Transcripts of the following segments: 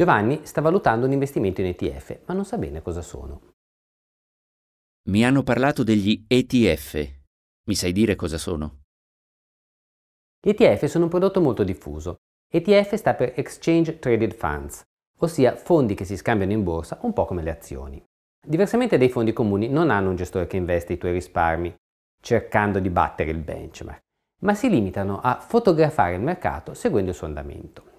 Giovanni sta valutando un investimento in ETF, ma non sa bene cosa sono. Mi hanno parlato degli ETF. Mi sai dire cosa sono? Gli ETF sono un prodotto molto diffuso. ETF sta per Exchange Traded Funds, ossia fondi che si scambiano in borsa un po' come le azioni. Diversamente dai fondi comuni non hanno un gestore che investe i tuoi risparmi cercando di battere il benchmark, ma si limitano a fotografare il mercato seguendo il suo andamento.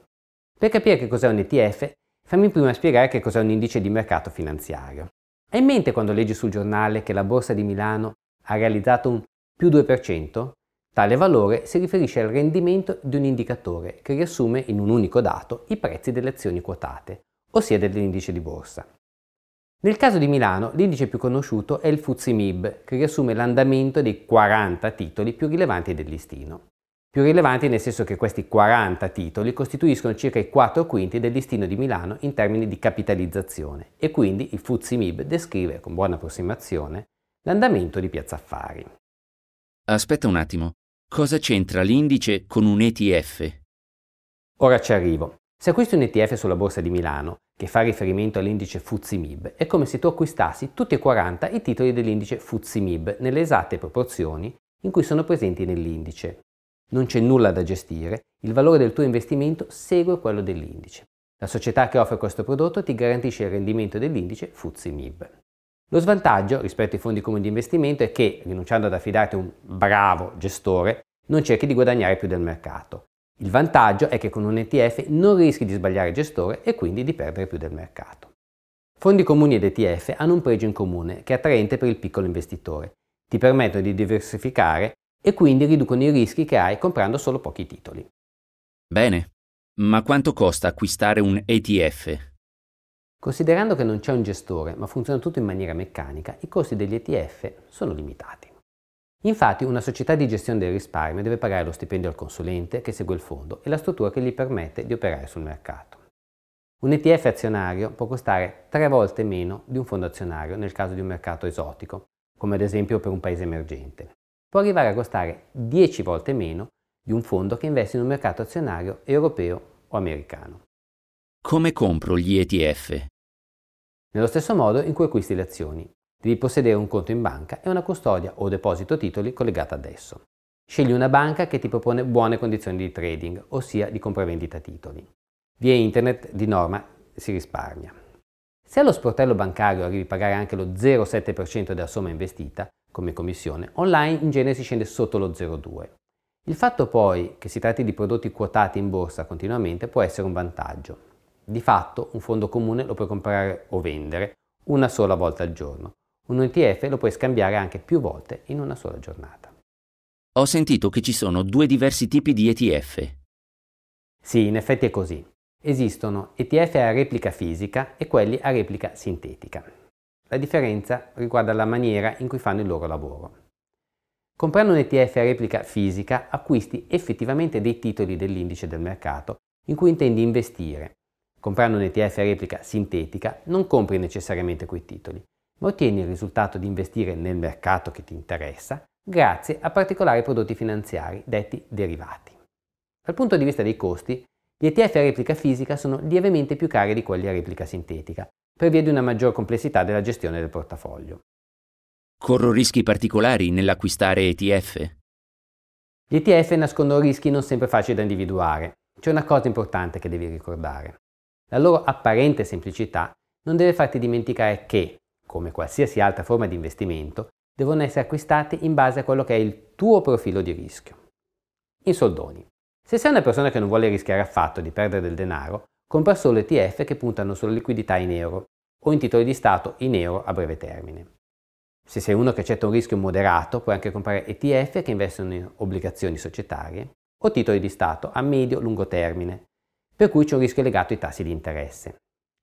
Per capire che cos'è un ETF, fammi prima spiegare che cos'è un indice di mercato finanziario. Hai in mente quando leggi sul giornale che la borsa di Milano ha realizzato un più 2%? Tale valore si riferisce al rendimento di un indicatore che riassume in un unico dato i prezzi delle azioni quotate, ossia dell'indice di borsa. Nel caso di Milano, l'indice più conosciuto è il FTSE MIB, che riassume l'andamento dei 40 titoli più rilevanti del listino. Più rilevanti nel senso che questi 40 titoli costituiscono circa i 4 quinti del listino di Milano in termini di capitalizzazione e quindi il FTSE MIB descrive, con buona approssimazione, l'andamento di Piazza Affari. Aspetta un attimo, cosa c'entra l'indice con un ETF? Ora ci arrivo. Se acquisti un ETF sulla borsa di Milano, che fa riferimento all'indice FTSE MIB, è come se tu acquistassi tutti e 40 i titoli dell'indice FTSE MIB nelle esatte proporzioni in cui sono presenti nell'indice. Non c'è nulla da gestire, il valore del tuo investimento segue quello dell'indice. La società che offre questo prodotto ti garantisce il rendimento dell'indice FTSE MIB. Lo svantaggio rispetto ai fondi comuni di investimento è che, rinunciando ad affidarti a un bravo gestore, non cerchi di guadagnare più del mercato. Il vantaggio è che con un ETF non rischi di sbagliare gestore e quindi di perdere più del mercato. Fondi comuni ed ETF hanno un pregio in comune che è attraente per il piccolo investitore. Ti permettono di diversificare e quindi riducono i rischi che hai comprando solo pochi titoli. Bene, ma quanto costa acquistare un ETF? Considerando che non c'è un gestore ma funziona tutto in maniera meccanica, i costi degli ETF sono limitati. Infatti una società di gestione del risparmio deve pagare lo stipendio al consulente che segue il fondo e la struttura che gli permette di operare sul mercato. Un ETF azionario può costare tre volte meno di un fondo azionario nel caso di un mercato esotico, come ad esempio per un paese emergente. Può arrivare a costare 10 volte meno di un fondo che investe in un mercato azionario europeo o americano. Come compro gli ETF? Nello stesso modo in cui acquisti le azioni. Devi possedere un conto in banca e una custodia o deposito titoli collegata ad esso. Scegli una banca che ti propone buone condizioni di trading, ossia di compravendita titoli. Via internet di norma si risparmia. Se allo sportello bancario arrivi a pagare anche lo 0,7% della somma investita, come commissione, online in genere si scende sotto lo 0,2%. Il fatto poi che si tratti di prodotti quotati in borsa continuamente può essere un vantaggio. Di fatto un fondo comune lo puoi comprare o vendere una sola volta al giorno, un ETF lo puoi scambiare anche più volte in una sola giornata. Ho sentito che ci sono due diversi tipi di ETF. Sì, in effetti è così. Esistono ETF a replica fisica e quelli a replica sintetica. La differenza riguarda la maniera in cui fanno il loro lavoro. Comprando un ETF a replica fisica acquisti effettivamente dei titoli dell'indice del mercato in cui intendi investire. Comprando un ETF a replica sintetica non compri necessariamente quei titoli, ma ottieni il risultato di investire nel mercato che ti interessa grazie a particolari prodotti finanziari detti derivati. Dal punto di vista dei costi, gli ETF a replica fisica sono lievemente più cari di quelli a replica sintetica, per via di una maggior complessità della gestione del portafoglio. Corro rischi particolari nell'acquistare ETF? Gli ETF nascondono rischi non sempre facili da individuare. C'è una cosa importante che devi ricordare. La loro apparente semplicità non deve farti dimenticare che, come qualsiasi altra forma di investimento, devono essere acquistati in base a quello che è il tuo profilo di rischio. In soldoni. Se sei una persona che non vuole rischiare affatto di perdere del denaro, compra solo ETF che puntano sulla liquidità in euro o in titoli di Stato in euro a breve termine. Se sei uno che accetta un rischio moderato, puoi anche comprare ETF che investono in obbligazioni societarie o titoli di Stato a medio-lungo termine, per cui c'è un rischio legato ai tassi di interesse.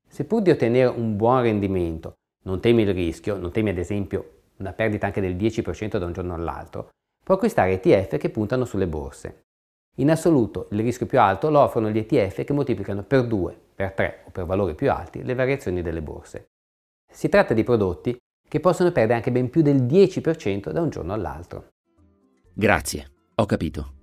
Se pur di ottenere un buon rendimento non temi il rischio, non temi ad esempio una perdita anche del 10% da un giorno all'altro, può acquistare ETF che puntano sulle borse. In assoluto il rischio più alto lo offrono gli ETF che moltiplicano per 2, per 3 o per valori più alti le variazioni delle borse. Si tratta di prodotti che possono perdere anche ben più del 10% da un giorno all'altro. Grazie, ho capito.